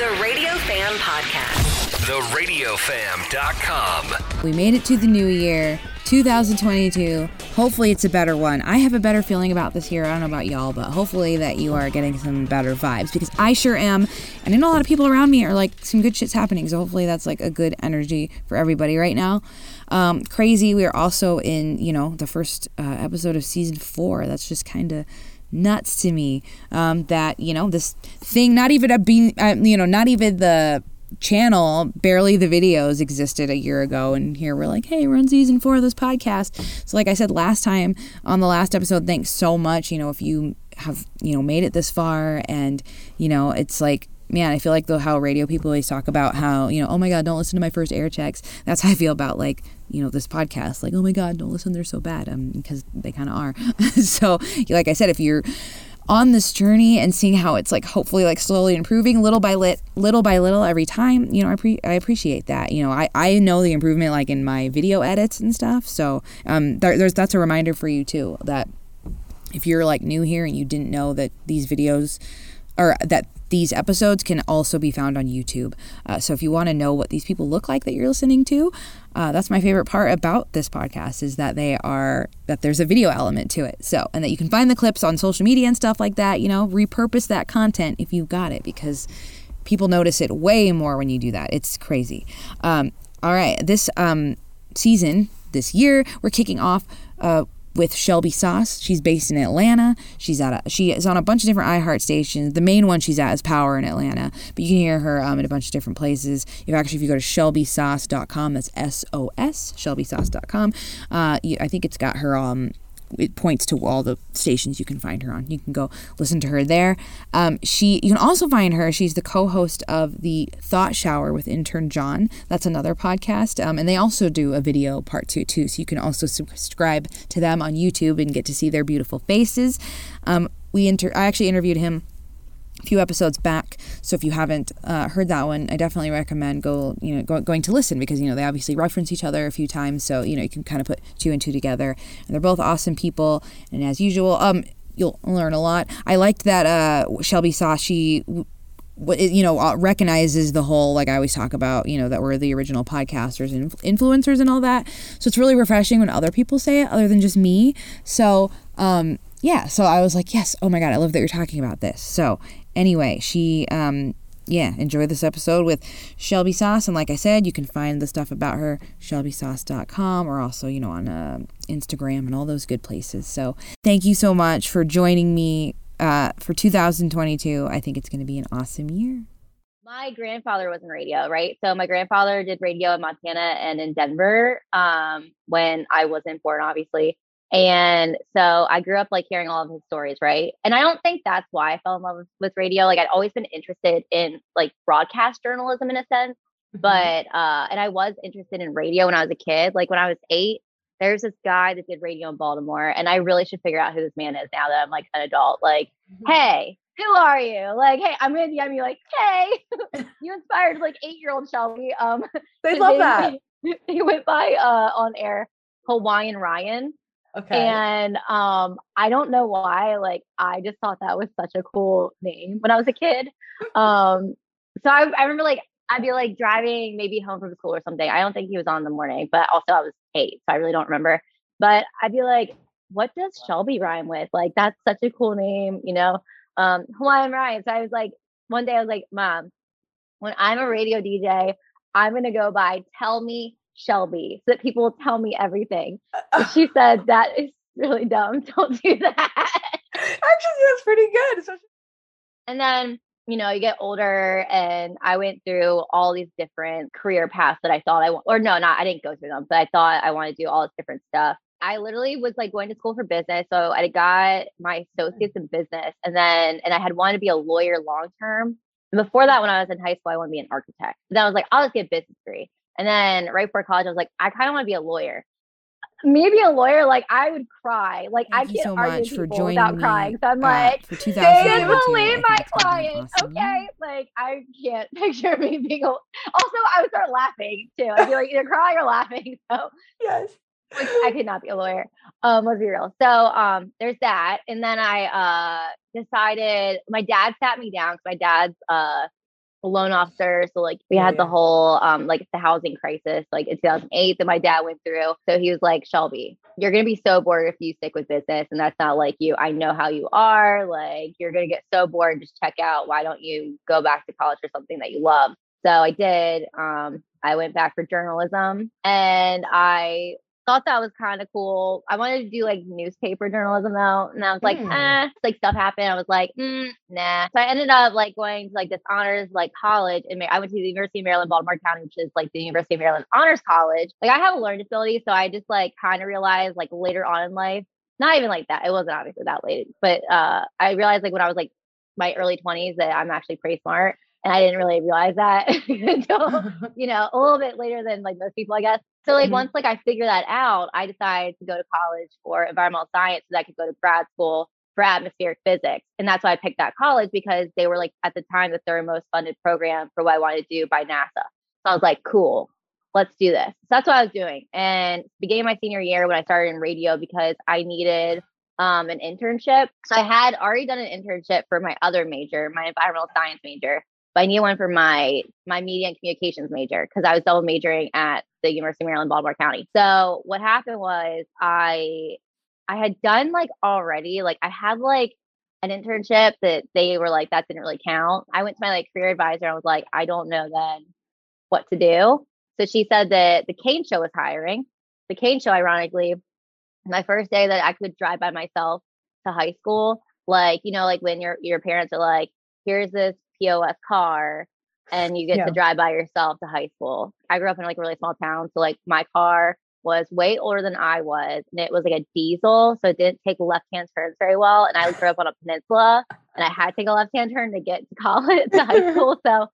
The Radio Fam Podcast. TheRadioFam.com. We made it to the new year, 2022. Hopefully, it's a better one. I have a better feeling about this year. I don't know about y'all, but hopefully, that you are getting some better vibes because I sure am. And I know a lot of people around me are like, some good shit's happening. So, hopefully, that's like a good energy for everybody right now. Um, crazy. We are also in, you know, the first uh, episode of season four. That's just kind of nuts to me um, that you know this thing not even a being uh, you know not even the channel barely the videos existed a year ago. And here we're like hey we're on season four of this podcast. So like i said last time on the last episode thanks so much you know if you have you know made it this far. And you know it's like man i feel like the how radio people always talk about how you know oh my god don't listen to my first air checks. That's how i feel about like you know this podcast like oh my god don't listen they're so bad um because they kind of are. So like i said if you're on this journey and seeing how it's like hopefully like slowly improving little by lit little by little every time you know i, pre- I appreciate that you know I, I know the improvement like in my video edits and stuff so um there, there's that's a reminder for you too that if you're like new here and you didn't know that these videos or that these episodes can also be found on YouTube. Uh, so if you want to know what these people look like that you're listening to, uh, that's my favorite part about this podcast is that they are that there's a video element to it. So and that you can find the clips on social media and stuff like that. You know, repurpose that content if you've got it because people notice it way more when you do that. It's crazy. Um, all right, this um, season, this year, we're kicking off. Uh, with Shelby Sos. She's based in Atlanta. She's at a, she is on a bunch of different iHeart stations. The main one she's at is Power in Atlanta, but you can hear her um, in a bunch of different places. If actually if you go to shelbysos.com, that's S O S shelbysos.com. Uh, you, I think it's got her um it points to all the stations you can find her on. You can go listen to her there. Um, she you can also find her. She's the co-host of the Thought Shower with intern John. That's another podcast, um, and they also do a video part two too. So you can also subscribe to them on YouTube and get to see their beautiful faces. Um, we inter- I actually interviewed him few episodes back. So if you haven't uh, heard that one, I definitely recommend go you know go, going to listen because you know they obviously reference each other a few times, so you know you can kind of put two and two together. And they're both awesome people, and as usual, um, you'll learn a lot. I liked that uh, Shelby Sashi. You know, uh, recognizes the whole like I always talk about. You know that we're the original podcasters and influencers and all that. So it's really refreshing when other people say it, other than just me. So um, yeah, so I was like, yes, oh my god, I love that you're talking about this. So Anyway, she, um, yeah, enjoy this episode with Shelby Sos. And like I said, you can find the stuff about her, shelbysos.com, or also, you know, on uh, Instagram and all those good places. So thank you so much for joining me uh, for 2022. I think it's going to be an awesome year. My grandfather was in radio, right? So my grandfather did radio in Montana and in Denver um, when I wasn't born, obviously. And so I grew up like hearing all of his stories, right? And I don't think that's why I fell in love with, with radio. Like I'd always been interested in like broadcast journalism in a sense, mm-hmm. but uh and I was interested in radio when I was a kid. Like when I was 8, there's this guy that did radio in Baltimore and I really should figure out who this man is now that I'm like an adult. Like, mm-hmm. "Hey, who are you? Like, hey, I'm gonna DM you like, hey, you inspired like eight year old Shelby. Um, they love that. He, he went by uh on air Hawaiian Ryan. Okay. And um, I don't know why, like I just thought that was such a cool name when I was a kid. Um, so I, I remember like I'd be like driving maybe home from school or something. I don't think he was on in the morning, but also I was eight, so I really don't remember. But I'd be like, what does Shelby rhyme with? Like that's such a cool name, you know? Um, Hawaiian Ryan. So I was like, one day I was like, Mom, when I'm a radio DJ, I'm gonna go by tell me Shelby so that people will tell me everything. Uh, she said, That is really dumb. Don't do that. Actually, that's pretty good. And then, you know, you get older, and I went through all these different career paths that I thought I want, or no, not I didn't go through them, but I thought I wanted to do all this different stuff. I literally was like going to school for business. So I got my associates in business and then, and I had wanted to be a lawyer long term. And before that, when I was in high school, I wanted to be an architect. then I was like, I'll just get a business degree. And then right before college, I was like, I kind of want to be a lawyer. Maybe a lawyer, like I would cry. Like Thank I can't so argue for people without crying. So I'm uh, like, for they can 2022, believe my think it's gonna be client. awesome. Okay. Like I can't picture me being a also I would start laughing too. I'd be like either crying or laughing. So yes. Like, I could not be a lawyer. Um, let's be real. So um there's that. And then I uh decided my dad sat me down because my dad's uh loan officer. So like we had the whole um like the housing crisis like in 2008 that my dad went through. So he was like, Shelby, you're gonna be so bored if you stick with business, and that's not like you. I know how you are. Like you're gonna get so bored. Just check out. Why don't you go back to college for something that you love? So I did. Um, I went back for journalism, and I thought that was kind of cool. I wanted to do like newspaper journalism though, and I was like, Mm. eh, like stuff happened. I was like, mm, nah. So I ended up like going to like this honors like college, and I went to the University of Maryland, Baltimore County, which is like the University of Maryland Honors College. Like I have a learning disability, so I just like kind of realized like later on in life, not even like that. It wasn't obviously that late, but uh, I realized like when I was like my early twenties that I'm actually pretty smart. And I didn't really realize that until you know, a little bit later than like most people, I guess. So like Mhm. once like I figured that out, I decided to go to college for environmental science so that I could go to grad school for atmospheric physics. And that's why I picked that college because they were like at the time the third most funded program for what I wanted to do by NASA. So I was like, cool, let's do this. So that's what I was doing. And beginning my senior year when I started in radio because I needed um, an internship. So I had already done an internship for my other major, my environmental science major but I needed one for my my media and communications major because I was double majoring at the University of Maryland, Baltimore County. So what happened was I I had done like already like I had like an internship that they were like that didn't really count. I went to my like career advisor and I was like I don't know then what to do. So she said that the Kane Show was hiring. The Kane Show, ironically, my first day that I could drive by myself to high school, like you know, like when your your parents are like, here's this POS car and you get Yeah. to drive by yourself to high school. I grew up in like a really small town. So like my car was way older than I was and it was like a diesel. So it didn't take left hand turns very well. And I grew up on a peninsula and I had to take a left hand turn to get to college to high school. So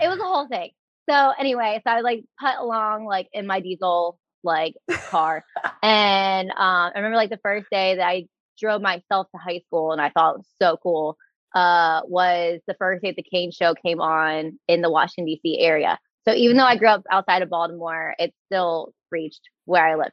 it was a whole thing. So anyway, so I like put along like in my diesel like car. And um I remember like the first day that I drove myself to high school and I thought it was so cool uh, was the first day the Kane show came on in the Washington, D.C. area. So even though I grew up outside of Baltimore, it still reached where I lived.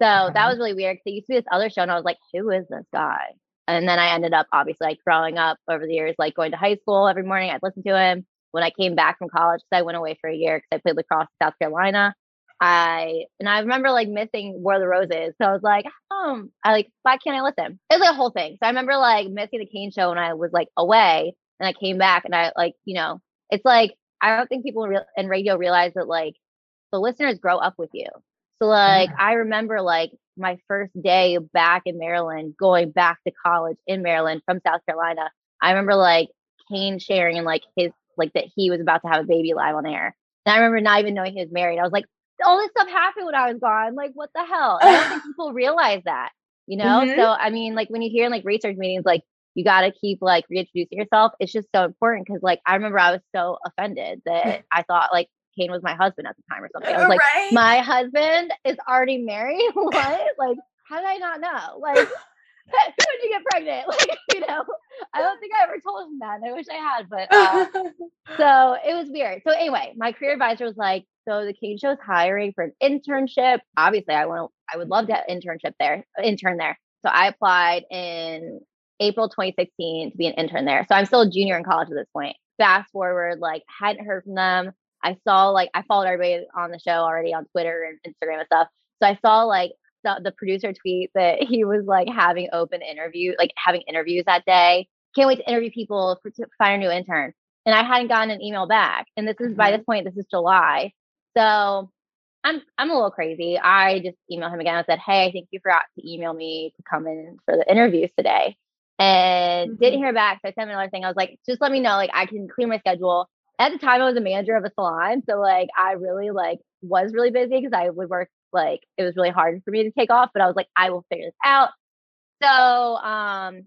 So that was really weird because I used to be this other show and I was like, who is this guy? And then I ended up obviously like growing up over the years, like going to high school every morning. I'd listen to him. When I came back from college, because I went away for a year because I played lacrosse in South Carolina. I and I remember like missing War of the Roses. So I was like, um, I like, why can't I listen? It was like a whole thing. So I remember like missing the Kane show when I was like away and I came back and I like, you know, it's like I don't think people in, real, in radio realize that like the listeners grow up with you. So like I remember like my first day back in Maryland, going back to college in Maryland from South Carolina. I remember like Kane sharing and like his like that he was about to have a baby live on air. And I remember not even knowing he was married. I was like, all this stuff happened when I was gone. Like, what the hell? I don't think people realize that, you know? Mhm. So, I mean, like when you hear in like research meetings, like you got to keep like reintroducing yourself. It's just so important because, like, I remember I was so offended that I thought like Kane was my husband at the time or something. I was like, right? my husband is already married. what? Like, how did I not know? Like, when did you get pregnant? Like, you know, I don't think I ever told him that. and I wish I had, but uh, so it was weird. So anyway, my career advisor was like, "So the Kane is hiring for an internship. Obviously, I want, I would love to have internship there, intern there. So I applied in April 2016 to be an intern there. So I'm still a junior in college at this point. Fast forward, like hadn't heard from them. I saw like I followed everybody on the show already on Twitter and Instagram and stuff. So I saw like the, the producer tweet that he was like having open interview, like having interviews that day. Can't wait to interview people for, to find a new intern. And I hadn't gotten an email back. And this is by mm-hmm. this point, this is July. So I'm I'm a little crazy. I just emailed him again. I said, Hey, I think you forgot to email me to come in for the interviews today. And didn't hear back. So I sent him another thing. I was like, just let me know, like I can clear my schedule. At the time I was a manager of a salon. So like I really like was really busy because I would work like it was really hard for me to take off, but I was like, I will figure this out. So um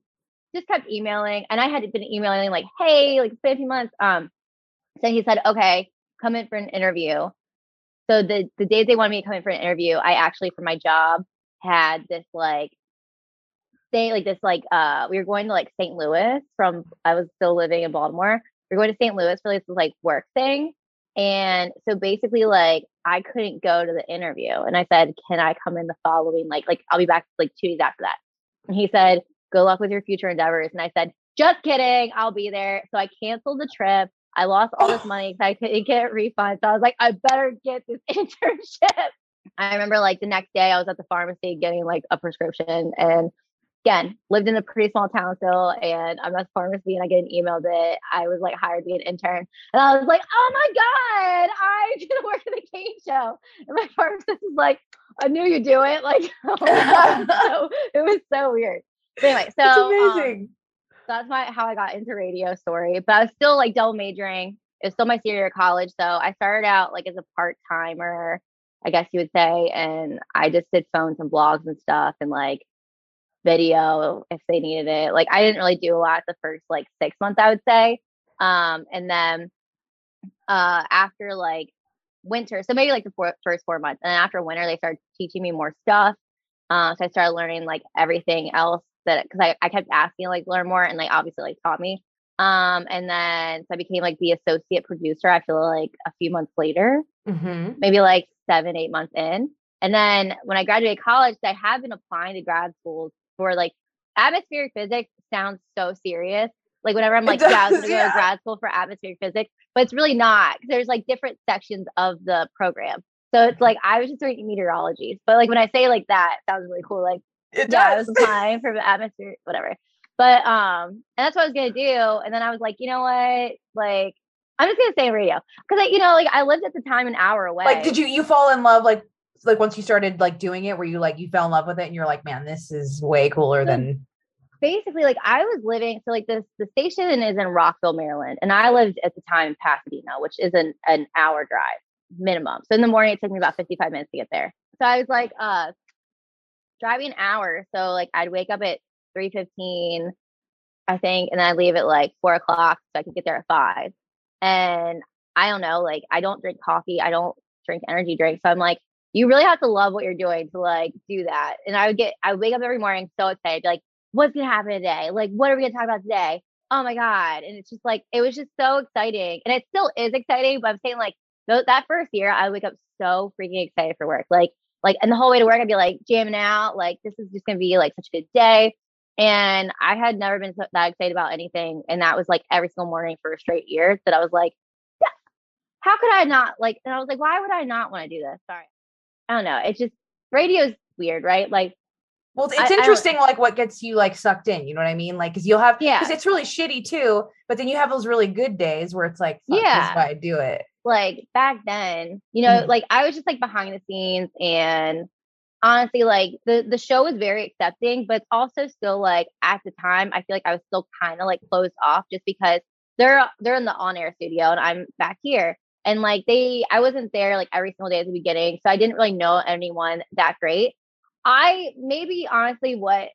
just kept emailing and I had been emailing like, hey, like it's been a few months. Um so he said, okay, come in for an interview. So the the days they wanted me to come in for an interview, I actually for my job had this like stay like this like uh we were going to like St. Louis from I was still living in Baltimore. We were going to St. Louis for like this like work thing. And so basically like I couldn't go to the interview. And I said, Can I come in the following like like I'll be back like two days after that? And he said, Good luck with your future endeavors. And I said, Just kidding, I'll be there. So I canceled the trip. I lost all this money because I couldn't get refunds. So I was like, I better get this internship. I remember like the next day I was at the pharmacy getting like a prescription and again, lived in a pretty small town still and I'm at the pharmacy and I get an email that I was like hired to be an intern. And I was like, oh my God, I did work at the Kane show. And my pharmacist was like, I knew you'd do it. Like, oh so it was so weird. But anyway, so That's um, amazing. so that's my how I got into radio story. But I was still like double majoring. It was still my senior year of college. So I started out like as a part timer, I guess you would say. And I just did phones and blogs and stuff and like video if they needed it. Like I didn't really do a lot the first like six months, I would say. Um, and then uh after like winter, so maybe like the four, first four months, and after winter, they started teaching me more stuff. Uh, so I started learning like everything else that because I, I kept asking like learn more and they obviously like taught me. Um, and then so I became like the associate producer. I feel like a few months later, Mm-hmm. maybe like seven, eight months in. And then when I graduated college, I have been applying to grad schools for like atmospheric physics sounds so serious. Like whenever I'm like, yeah, I was gonna go to grad school for atmospheric physics, but it's really not. there's like different sections of the program. So it's like I was just doing meteorology. But like when I say like that, it sounds really cool. Like It yeah, I does. was applying for the atmosphere, whatever. But um, and that's what I was gonna do. And then I was like, you know what? Like, I'm just gonna stay in radio because you know, like I lived at the time an hour away. like, did you you fall in love like like once you started like doing it, where you like you fell in love with it, and you're like, man, this is way cooler So- than. basically like I was living so like this the station is in Rockville, Maryland, and I lived at the time in Pasadena, which is an an hour drive minimum. So in the morning it took me about 55 minutes to get there. So I was like uh driving an hour. So like I'd wake up at 3:15, I think, and then I'd leave at like four o'clock so I could get there at five. And I don't know, like I don't drink coffee, I don't drink energy drinks. So I'm like, you really have to love what you're doing to like do that. And I would get I wake up every morning so excited, like, what's gonna happen today? Like, what are we gonna talk about today? Oh my God. And it's just like, it was just so exciting. And it still is exciting, but I'm saying like th- that first year, I wake up so freaking excited for work. Like, like, and the whole way to work, I'd be like jamming out. Like, this is just gonna be like such a good day. And I had never been so, that excited about anything. And that was like every single morning for a straight year that I was like, yeah, how could I not like, and I was like, why would I not want to do this? Sorry. I don't know. It's just radio's weird, right? Like, Well, it's I- I interesting, like what gets you like sucked in. You know what I mean? Like, because you'll have, Yeah. because it's really shitty too. But then you have those really good days where it's like, fuck, this Yeah. is why I do it. like back then, you know, Mhm. like I was just like behind the scenes and honestly like the the show was very accepting, but it's also still like at the time I feel like I was still kind of like closed off just because they're they're in the on-air studio and I'm back here. And like they I wasn't there like every single day at the beginning, so I didn't really know anyone that great. I maybe honestly what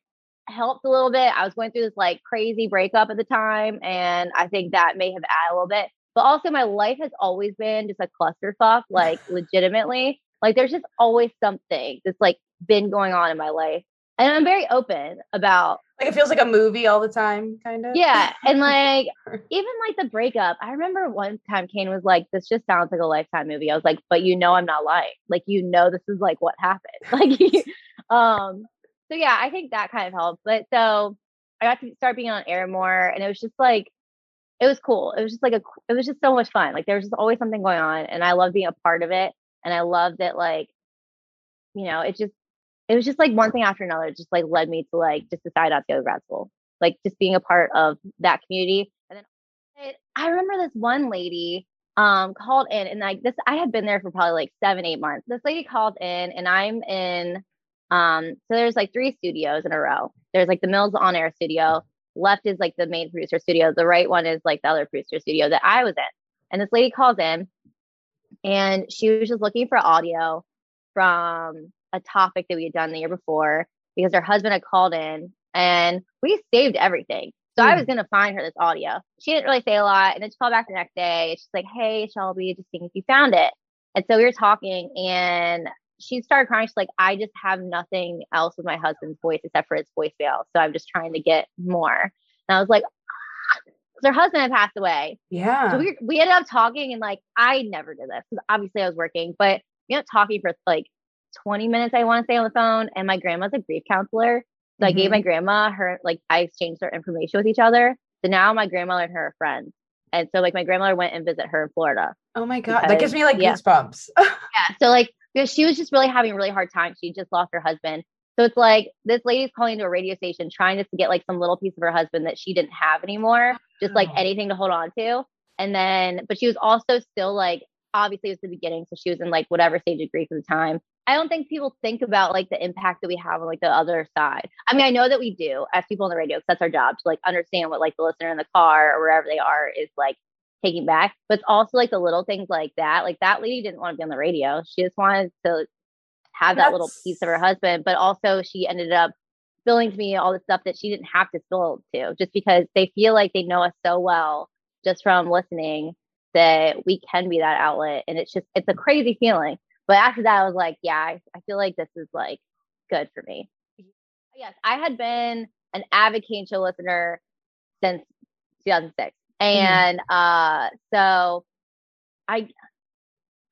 helped a little bit. I was going through this like crazy breakup at the time, and I think that may have added a little bit. But also, my life has always been just a clusterfuck, like legitimately. Like, there's just always something that's like been going on in my life, and I'm very open about Like it feels like a movie all the time, kind of. yeah. And like, even like the breakup, I remember one time Kane was like, This just sounds like a lifetime movie. I was like, But you know, I'm not lying. Like, you know, this is like what happened. Like, um, so yeah, I think that kind of helped. But so I got to start being on air more, and it was just like, it was cool. It was just like a, it was just so much fun. Like, there was just always something going on, and I love being a part of it. And I love that, like, you know, it just, it was just like one thing after another, just like led me to like just decide not to go to grad school like just being a part of that community. And then I- remember this one lady um called in and like this I had been there for probably like seven, eight months. This lady called in and I'm in um so there's like three studios in a row. There's like the Mills on air studio, left is like the main producer studio, the right one is like the other producer studio that I was in. And this lady calls in and she was just looking for audio from a topic that we had done the year before because her husband had called in and we saved everything. So I Hmm. was gonna find her this audio. She didn't really say a lot, and then she called back the next day. She's like, "Hey, Shelby, just seeing if you found it." And so we were talking, and she started crying. She's like, "I just have nothing else with my husband's voice except for his voicemail, so I'm just trying to get more." And I was like, "Ah," 'cause "Her husband had passed away, Yeah. so we we ended up talking, and like I never did this because obviously I was working, but we ended up talking for like 20 minutes. I want to say on the phone, and my grandma's a grief counselor, so I gave my grandma her like I exchanged our information with each other. So now my grandmother and her are friends. And so like my grandmother went and visit her in Florida. Oh my god, that gives me like yeah. goosebumps. Yeah. So like because she was just really having a really hard time. She just lost her husband. So it's like this lady's calling into a radio station trying just to get like some little piece of her husband that she didn't have anymore, just like Oh. anything to hold on to. And then, but she was also still like, obviously it was the beginning. So she was in like whatever stage of grief at the time. I don't think people think about like the impact that we have on like the other side. I mean, I know that we do as people on the radio, 'cause that's our job to like understand what like the listener in the car or wherever they are is like taking back. But it's also like the little things like that. Like that lady didn't want to be on the radio. She just wanted to have that little piece of her husband, but also she ended up spilling to me all the stuff that she didn't have to spill to just because they feel like they know us so well just from listening that we can be that outlet. And it's just, it's a crazy feeling. But after that, I was like, yeah, I, I feel like this is like good for me. Yes, I had been an avid Kane Show listener since 2006. And uh, so I,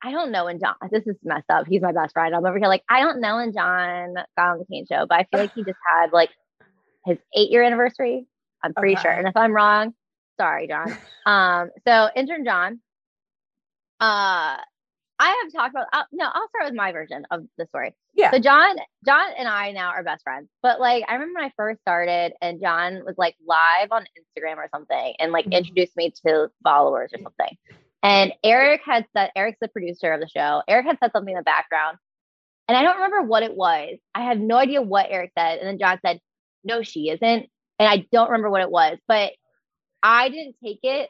I don't know when John, this is messed up. He's my best friend. I'm over here like, I don't know when John got on the Kane Show, but I feel like he just had like his eight year anniversary. I'm pretty sure. And if I'm wrong, sorry, John. Um, so intern John, uh, I have talked about. Uh, no, I'll start with my version of the story. Yeah. So John, John and I now are best friends. But like, I remember when I first started, and John was like live on Instagram or something, and like Mhm. introduced me to followers or something. And Eric had said, Eric's the producer of the show. Eric had said something in the background, and I don't remember what it was. I have no idea what Eric said. And then John said, "No, she isn't," and I don't remember what it was, but I didn't take it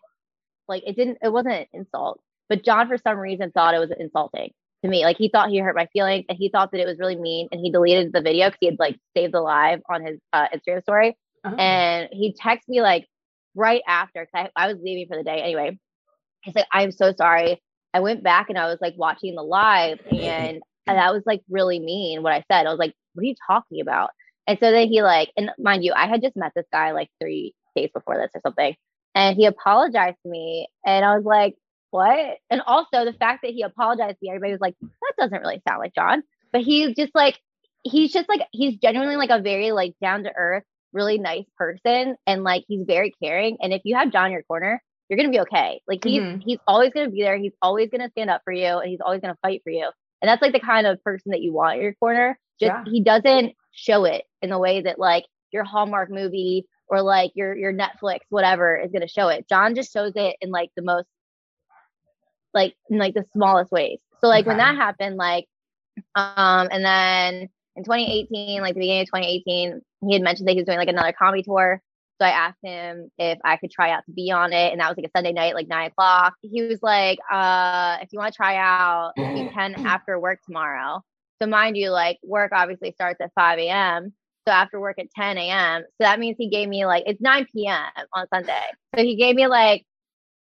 like it didn't. It wasn't an insult. But John, for some reason, thought it was insulting to me. Like he thought he hurt my feelings, and he thought that it was really mean, and he deleted the video because he had like saved the live on his uh, Instagram story. Oh. And he texted me like right after because I, I was leaving for the day anyway. He's like, "I'm so sorry." I went back and I was like watching the live, and that was like really mean what I said. I was like, "What are you talking about?" And so then he like, and mind you, I had just met this guy like three days before this or something, and he apologized to me, and I was like, "What?" And also the fact that he apologized to me, everybody was like, "That doesn't really sound like John," but he's just like, he's just like, he's genuinely like a very like down to earth, really nice person, and like he's very caring. And if you have John in your corner, you're gonna be okay. Like he's Mhm. he's always gonna be there. He's always gonna stand up for you, and he's always gonna fight for you. And that's like the kind of person that you want in your corner. Just Yeah. he doesn't show it in the way that like your Hallmark movie or like your your Netflix whatever is gonna show it. John just shows it in like the most like in like the smallest ways. So like when that happened, like um and then in 2018, like the beginning of 2018, he had mentioned that he was doing like another comedy tour. So I asked him if I could try out to be on it, and that was like a Sunday night, like nine o'clock. He was like, "Uh, if you want to try out, you can after work tomorrow." So mind you, like work obviously starts at 5 a.m. So after work at 10 a.m. So that means he gave me like it's 9 p.m. on Sunday. So he gave me like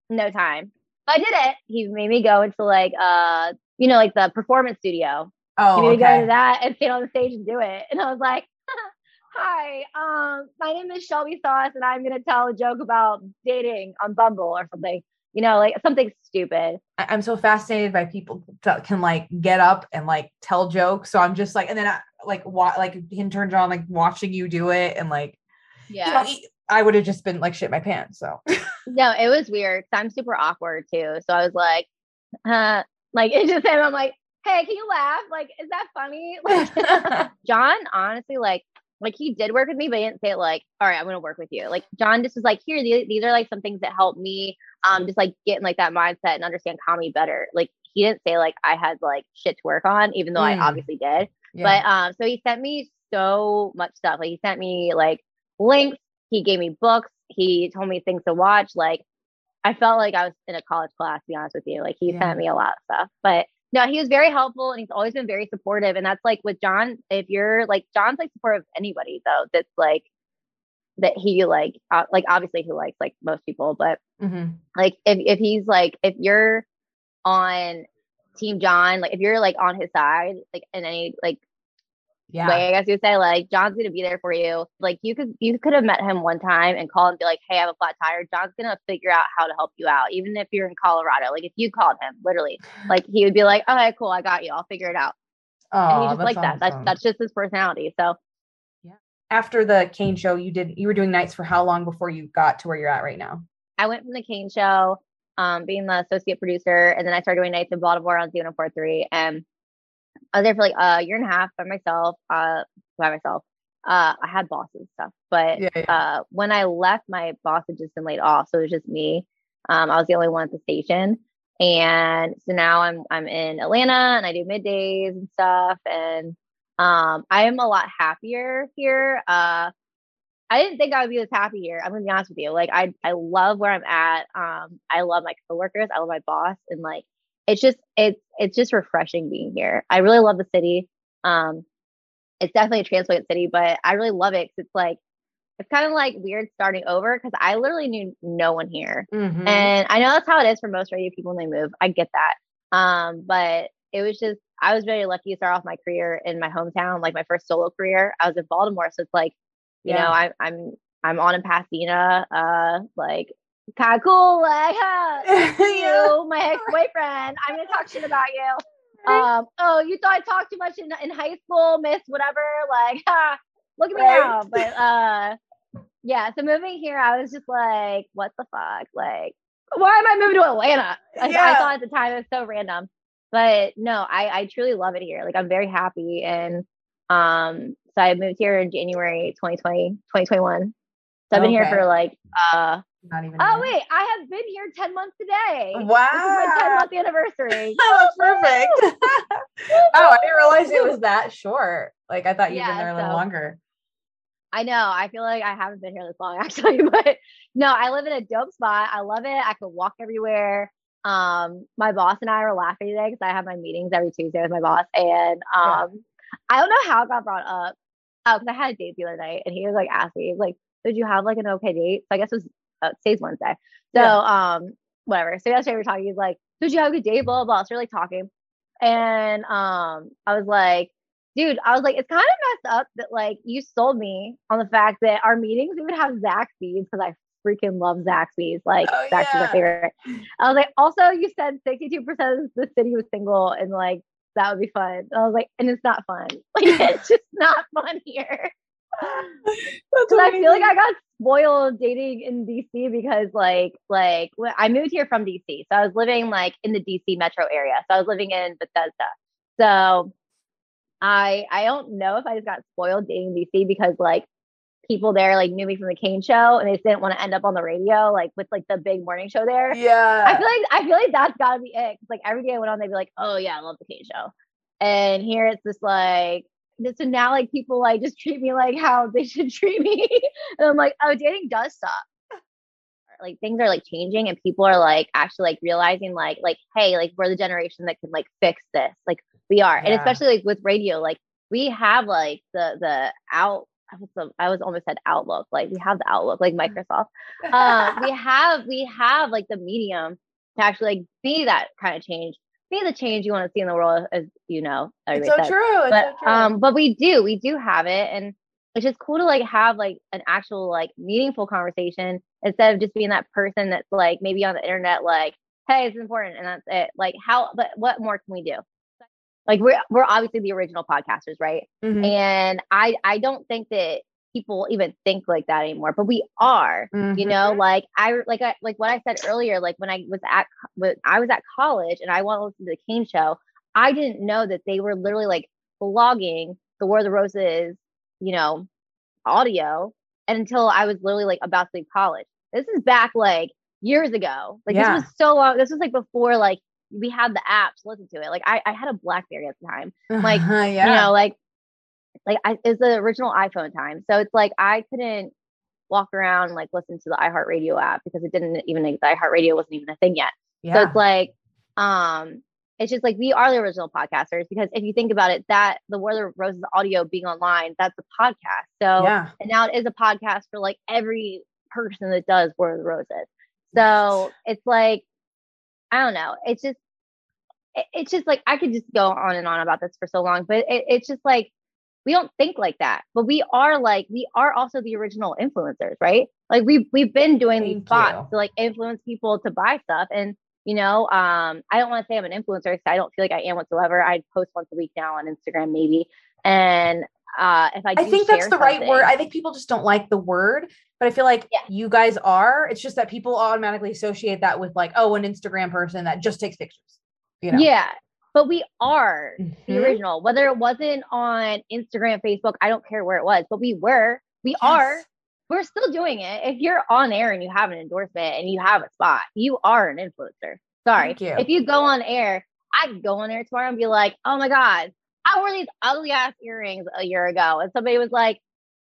no time. I did it. He made me go into like uh, you know, like the performance studio he Oh, made me go to that and stand on the stage and do it. And I was like, hi, um, my name is Shelby Sos, and I'm gonna tell a joke about dating on Bumble or something. You know, like something stupid. I- I'm so fascinated by people that can like get up and like tell jokes. So I'm just like, and then I like wa- like intern John like watching you do it and like you know, I would have just been like shit my pants. So No, it was weird. I'm super awkward too. So I was like, uh, like it just him. I'm like, hey, can you laugh? Like, is that funny? Like, John, honestly, like, like he did work with me, but he didn't say like, all right, I'm gonna work with you. Like John just was like, here, these, these are like some things that help me, um, just like get in like that mindset and understand comedy better. Like he didn't say like I had like shit to work on, even though Mm. I obviously did. yeah. But um, so he sent me so much stuff. Like he sent me like links. He gave me books. He told me things to watch. Like I felt like I was in a college class. To be honest with you, like he Yeah. sent me a lot of stuff. But no, he was very helpful and he's always been very supportive. And that's like with John. If you're like John's like supportive of anybody though, that's like that he like uh, like obviously he likes like most people, but Mhm. like if if he's like if you're on team John, like if you're like on his side, like in any like yeah. way, I guess you say, like John's gonna be there for you. Like you could you could have met him one time and call and be like, Hey, I have a flat tire. John's gonna figure out how to help you out, even if you're in Colorado. Like if you called him, literally, like he would be like, Okay, cool, I got you, I'll figure it out. Oh, and he's just like that. That's that's just his personality. So yeah. after the Kane show, you did you were doing nights for how long before you got to where you're at right now? I went from the Kane show, um, being the associate producer, and then I started doing nights in Baltimore on Z1043. And I was there for like a year and a half by myself, uh, by myself. Uh, I had bosses and stuff, but yeah, yeah. Uh, when I left, my boss had just been laid off, so it was just me. Um, I was the only one at the station, and so now I'm I'm in Atlanta and I do middays and stuff, and um, I am a lot happier here. Uh, I didn't think I would be this happy here. I'm gonna be honest with you. Like I I love where I'm at. Um, I love my coworkers. I love my boss, and like it's just it's it's just refreshing being here. I really love the city. Um, it's definitely a transplant city, but I really love it because it's like it's kind of like weird starting over because I literally knew no one here, mm-hmm. and I know that's how it is for most radio people when they move. I get that, um, but it was just I was very lucky to start off my career in my hometown, like my first solo career. I was in Baltimore, so it's like you yeah. know, I, I'm I'm on in Pasadena, uh, like kind of cool, like, huh, you, my ex boyfriend. I'm gonna talk shit about you. Um, oh, you thought I talked too much in, in high school, miss whatever, like, ha, look at me right. now. But uh, yeah, so moving here, I was just like, what the fuck, like, why am I moving to Atlanta? I, yeah. I thought at the time it was so random, but no, I I truly love it here. Like, I'm very happy and um so I moved here in January 2020, 2021. So I've been okay. here for like uh not even. Oh wait, I have been here 10 months today. Wow. This is my 10 month anniversary. oh, perfect. oh, I didn't realize it was that short. Like I thought you'd yeah, been there a little so, longer. I know. I feel like I haven't been here this long actually, but no, I live in a dope spot. I love it. I could walk everywhere. Um, my boss and I were laughing today because I have my meetings every Tuesday with my boss, and um, yeah. I don't know how it got brought up, Oh, because I had a date the other night and he was like asking me, like, did you have like an okay date? So I guess it was uh, today's Wednesday. So yeah. um whatever. So yesterday we were talking, he's like, Did you have a good day?" Blah blah blah. So we're like talking. And um I was like, dude, I was like, it's kind of messed up that like you sold me on the fact that our meetings we would have Zaxby's because I freaking love Zaxby's. Like oh, Zaxby's yeah. my favorite. I was like, also you said 62% of the city was single and like that would be fun. And I was like, and it's not fun. Like it's just not fun here. Because I feel like I got spoiled dating in DC because like like I moved here from DC. So I was living like in the DC metro area. So I was living in Bethesda. So I I don't know if I just got spoiled dating DC because like people there like knew me from the Kane show and they just didn't want to end up on the radio like with like the big morning show there. Yeah. I feel like I feel like that's gotta be it. Like every day I went on, they'd be like, Oh yeah, I love the Kane show. And here it's just like so now like people like just treat me like how they should treat me. and I'm like, oh, dating does suck. Like things are like changing and people are like actually like realizing like like, hey, like we're the generation that can like fix this. Like we are. Yeah. And especially like with radio, like we have like the the out I was, I was almost said Outlook. Like we have the Outlook, like Microsoft. Uh, we have we have like the medium to actually like be that kind of change, be the change you want to see in the world, as you know. It's so true. It's but so true. um, but we do we do have it, and it's just cool to like have like an actual like meaningful conversation instead of just being that person that's like maybe on the internet like, hey, it's important, and that's it. Like how, but what more can we do? like we're we're obviously the original podcasters, right? Mm-hmm. And I I don't think that people even think like that anymore, but we are. Mm-hmm. You know, like I like I, like what I said earlier. Like when I was at when I was at college and I wanted to listen to the Kane show, I didn't know that they were literally like blogging the War of the Roses, you know, audio and until I was literally like about to leave college. This is back like years ago. Like yeah. this was so long. This was like before like we had the apps listen to it. Like I, I had a Blackberry at the time. Like uh, yeah. you know, like like I it's the original iPhone time. So it's like I couldn't walk around like listen to the iHeartRadio app because it didn't even the iHeartRadio wasn't even a thing yet. Yeah. So it's like um it's just like we are the original podcasters because if you think about it, that the War of the Roses audio being online, that's a podcast. So yeah. and now it is a podcast for like every person that does War of the Roses. So it's like I don't know. It's just, it's just like, I could just go on and on about this for so long, but it, it's just like, we don't think like that, but we are like, we are also the original influencers, right? Like we've, we've been doing Thank these bots to like influence people to buy stuff. And, you know, um, I don't want to say I'm an influencer because I don't feel like I am whatsoever. I post once a week now on Instagram, maybe. And uh, if I, I think that's the right word. I think people just don't like the word, but I feel like yeah. you guys are. It's just that people automatically associate that with like, oh, an Instagram person that just takes pictures. You know? Yeah. But we are mm-hmm. the original. Whether it wasn't on Instagram, Facebook, I don't care where it was, but we were. We yes. are. We're still doing it. If you're on air and you have an endorsement and you have a spot, you are an influencer. Sorry. You. If you go on air, I could go on air tomorrow and be like, oh my God, I wore these ugly ass earrings a year ago. And somebody was like,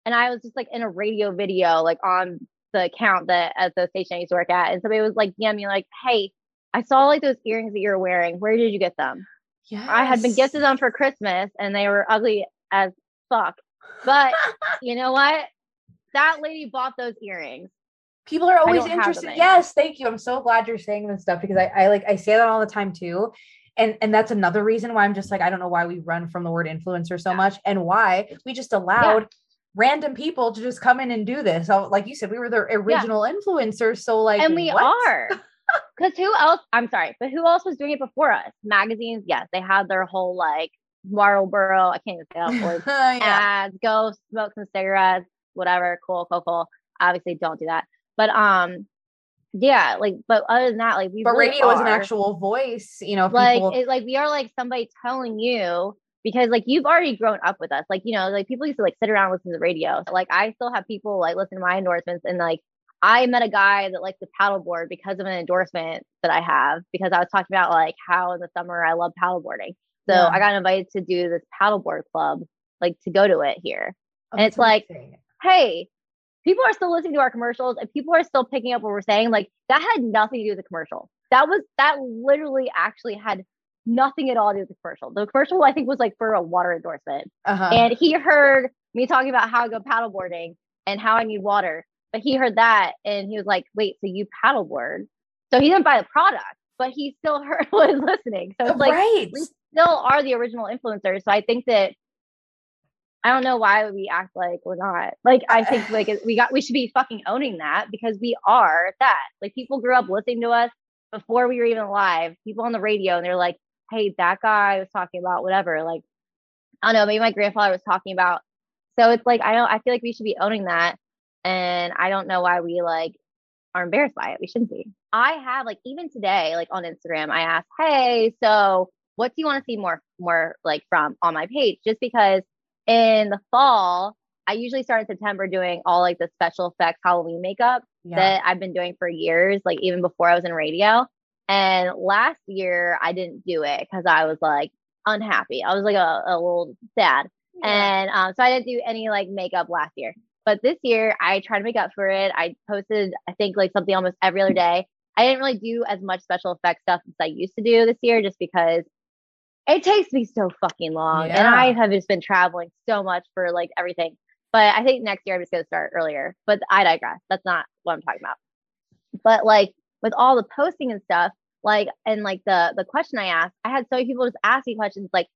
and I was just like in a radio video, like on the account that at the station I used to work at. And somebody was like, yeah, me like, hey, I saw like those earrings that you're wearing. Where did you get them? Yes. I had been gifted them for Christmas and they were ugly as fuck. But you know what? That lady bought those earrings. People are always interested. Yes, thank you. I'm so glad you're saying this stuff because I, I like I say that all the time too and and that's another reason why i'm just like i don't know why we run from the word influencer so yeah. much and why we just allowed yeah. random people to just come in and do this so like you said we were the original yeah. influencers so like and we what? are because who else i'm sorry but who else was doing it before us? Magazines yes they had their whole like marlboro i can't even say that word ads go smoke some cigarettes whatever cool cool cool. Obviously don't do that. But um yeah like but other than that like we but really radio is an actual voice you know like people... it, like we are like somebody telling you because like you've already grown up with us. Like you know like people used to like sit around listen to the radio. So, like i still have people like listen to my endorsements and like i met a guy that likes to paddleboard because of an endorsement that i have because i was talking about like how in the summer i love paddleboarding so yeah. i got invited to do this paddleboard club like to go to it here oh, and it's like hey people are still listening to our commercials and people are still picking up what we're saying. Like that had nothing to do with the commercial. That was that literally actually had nothing at all to do with the commercial. The commercial I think was like for a water endorsement. Uh-huh. And he heard me talking about how I go paddleboarding and how I need water. But he heard that and he was like, wait, so you paddleboard. So he didn't buy the product, but he still heard was listening. So it's like right. we still are the original influencers. So I think that I don't know why we act like we're not. Like I think like we got we should be fucking owning that because we are that. Like people grew up listening to us before we were even alive. People on the radio and they're like, "Hey, that guy was talking about whatever." Like I don't know, maybe my grandfather was talking about. So it's like I don't I feel like we should be owning that and I don't know why we like are embarrassed by it. We shouldn't be. I have like even today like on Instagram I asked, "Hey, so what do you want to see more more like from on my page?" Just because in the fall, I usually start in September doing all like the special effects Halloween makeup yeah. that I've been doing for years, like even before I was in radio. And last year I didn't do it because I was like unhappy. I was like a, a little sad. Yeah. And um, so I didn't do any like makeup last year. But this year I tried to make up for it. I posted, I think, like something almost every other day. I didn't really do as much special effects stuff as I used to do this year just because it takes me so fucking long. Yeah. And I have just been traveling so much for like everything. But I think next year I'm just gonna start earlier. But I digress. That's not what I'm talking about. But like with all the posting and stuff, like and like the the question I asked, I had so many people just asking questions like,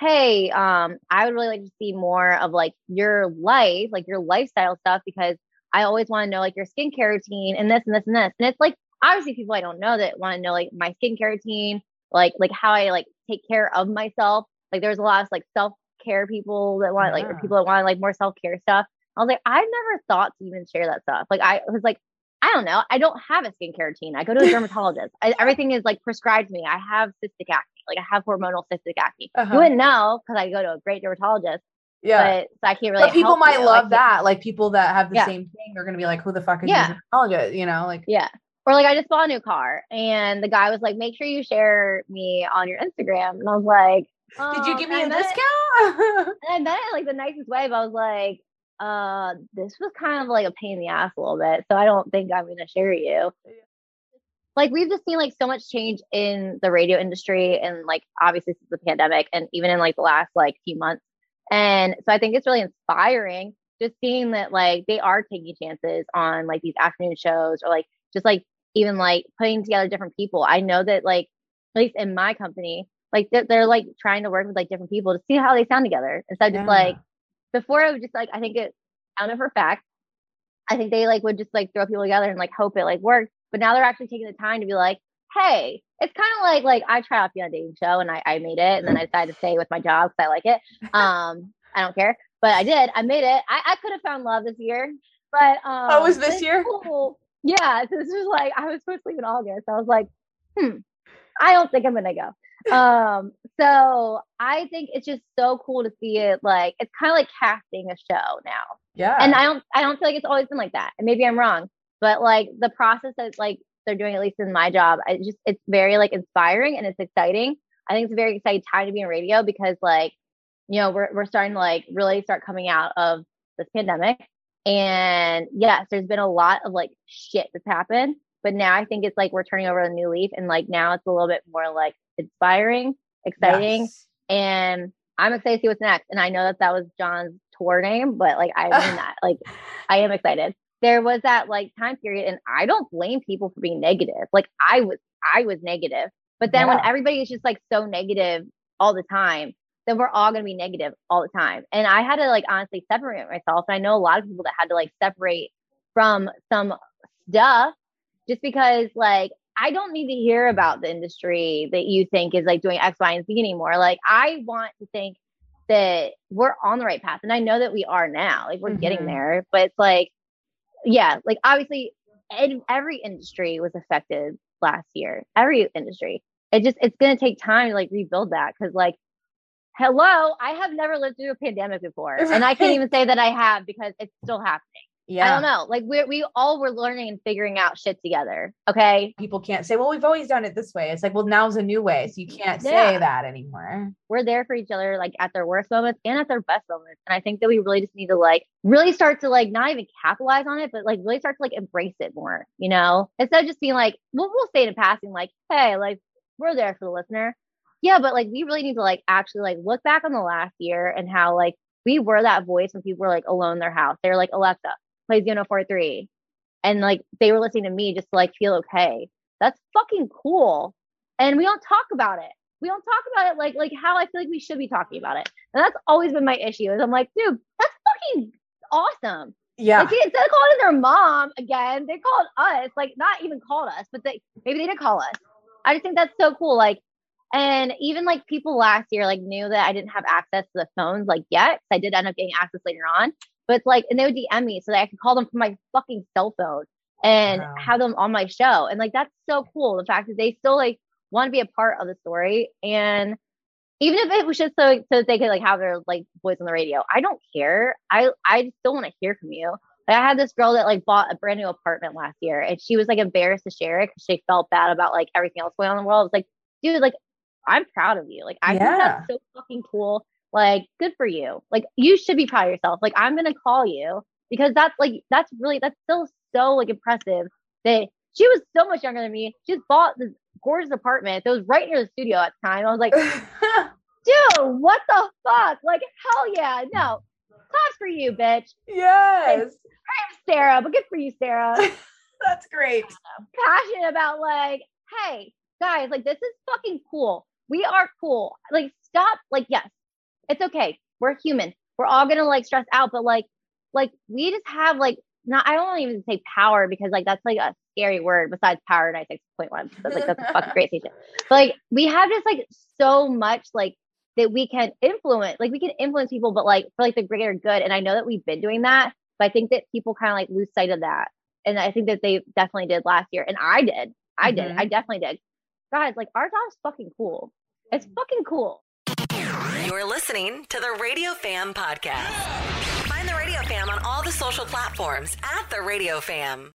hey, um, I would really like to see more of like your life, like your lifestyle stuff, because I always want to know like your skincare routine and this and this and this. And it's like obviously people I don't know that want to know like my skincare routine, like like how I like take care of myself. Like there's a lot of like self care people that want yeah. like people that want like more self care stuff. I was like, I've never thought to even share that stuff. Like I was like, I don't know. I don't have a skincare routine. I go to a dermatologist. I, everything is like prescribed to me. I have cystic acne. Like I have hormonal cystic acne. Uh-huh. You wouldn't know because I go to a great dermatologist. Yeah. But so I can't really. But people might you. love like, that. Like people that have the yeah. same thing are going to be like, who the fuck is yeah. dermatologist? You know, like. Yeah or like I just bought a new car and the guy was like, make sure you share me on your Instagram. And I was like, oh, Did you give me a discount? and I meant it like the nicest way, but I was like, uh, this was kind of like a pain in the ass a little bit. So I don't think I'm gonna share you. Like we've just seen like so much change in the radio industry and like obviously since the pandemic and even in like the last like few months. And so I think it's really inspiring just seeing that like they are taking chances on like these afternoon shows or like just like even like putting together different people. I know that like at least in my company, like they're, they're like trying to work with like different people to see how they sound together instead of yeah. just like before it was just like I think it sounded for fact. I think they like would just like throw people together and like hope it like worked. But now they're actually taking the time to be like, hey, it's kind of like like I tried out the on dating show and I, I made it and then I decided to stay with my job because I like it. Um, I don't care. but I did. I made it. I, I could have found love this year, but um, oh, was this year? Cool. Yeah, so this was like I was supposed to leave in August. I was like, hmm, I don't think I'm gonna go. Um, so I think it's just so cool to see it. Like it's kind of like casting a show now. Yeah. And I don't I don't feel like it's always been like that. And maybe I'm wrong, but like the process that like they're doing at least in my job, I just it's very like inspiring and it's exciting. I think it's a very exciting time to be in radio because like, you know, we're we're starting to like really start coming out of this pandemic. And yes, there's been a lot of like shit that's happened. But now I think it's like we're turning over a new leaf and like now it's a little bit more like inspiring, exciting. Yes. And I'm excited to see what's next. And I know that that was John's tour name, but like I mean that. Like I am excited. There was that like time period, and I don't blame people for being negative. Like I was, I was negative. But then yeah. when everybody is just like so negative all the time, then we're all gonna be negative all the time. And I had to like honestly separate myself. And I know a lot of people that had to like separate from some stuff just because like I don't need to hear about the industry that you think is like doing X, Y, and Z anymore. Like I want to think that we're on the right path. And I know that we are now. Like we're mm-hmm. getting there. But it's like, yeah, like obviously every industry was affected last year. Every industry. It just it's gonna take time to like rebuild that because like hello, I have never lived through a pandemic before. And I can't even say that I have because it's still happening. Yeah. I don't know. Like we we all were learning and figuring out shit together. Okay. People can't say, well, we've always done it this way. It's like, well, now's a new way. So you can't yeah. say that anymore. We're there for each other, like at their worst moments and at their best moments. And I think that we really just need to like really start to like not even capitalize on it, but like really start to like embrace it more, you know? Instead of just being like, we'll we'll say in passing, like, hey, like we're there for the listener. Yeah, but like we really need to like actually like look back on the last year and how like we were that voice when people were like alone in their house. They're like, Alexa, play Xeno 43. And like they were listening to me just to like feel okay. That's fucking cool. And we don't talk about it. We don't talk about it like like how I feel like we should be talking about it. And that's always been my issue. Is I'm like, dude, that's fucking awesome. Yeah. Like, instead of calling their mom again, they called us. Like not even called us, but they maybe they did call us. I just think that's so cool. Like, and even like people last year like knew that I didn't have access to the phones like yet. I did end up getting access later on. But it's like, and they would DM me so that I could call them from my fucking cell phone and wow. have them on my show. And like, that's so cool. The fact that they still like want to be a part of the story. And even if it was just so, so that they could like have their like voice on the radio, I don't care. I, I still want to hear from you. Like, I had this girl that like bought a brand new apartment last year and she was like embarrassed to share it because she felt bad about like everything else going on in the world. I was like, dude, like, I'm proud of you. Like, I yeah. think that's so fucking cool like, good for you. Like, you should be proud of yourself. Like, I'm gonna call you because that's like that's really that's still so like impressive that she was so much younger than me. She just bought this gorgeous apartment that was right near the studio at the time. I was like, dude, what the fuck? Like, hell yeah, no. Class for you, bitch. Yes. I'm Sarah, but good for you, Sarah. That's great. Passionate about like, hey, guys, like this is fucking cool. We are cool. Like, stop. Like, yes, it's okay. We're human. We're all gonna like stress out, but like, like we just have like not. I don't even say power because like that's like a scary word besides power ninety six point one. That's like that's a fucking great station. But like we have just like so much like that we can influence. Like we can influence people, but like for like the greater good. And I know that we've been doing that, but I think that people kind of like lose sight of that. And I think that they definitely did last year, and I did. I mm-hmm. did. I definitely did. Guys, like our job's fucking cool. It's fucking cool. You're listening to the Radio Fam podcast. Find the Radio Fam on all the social platforms at the Radio Fam.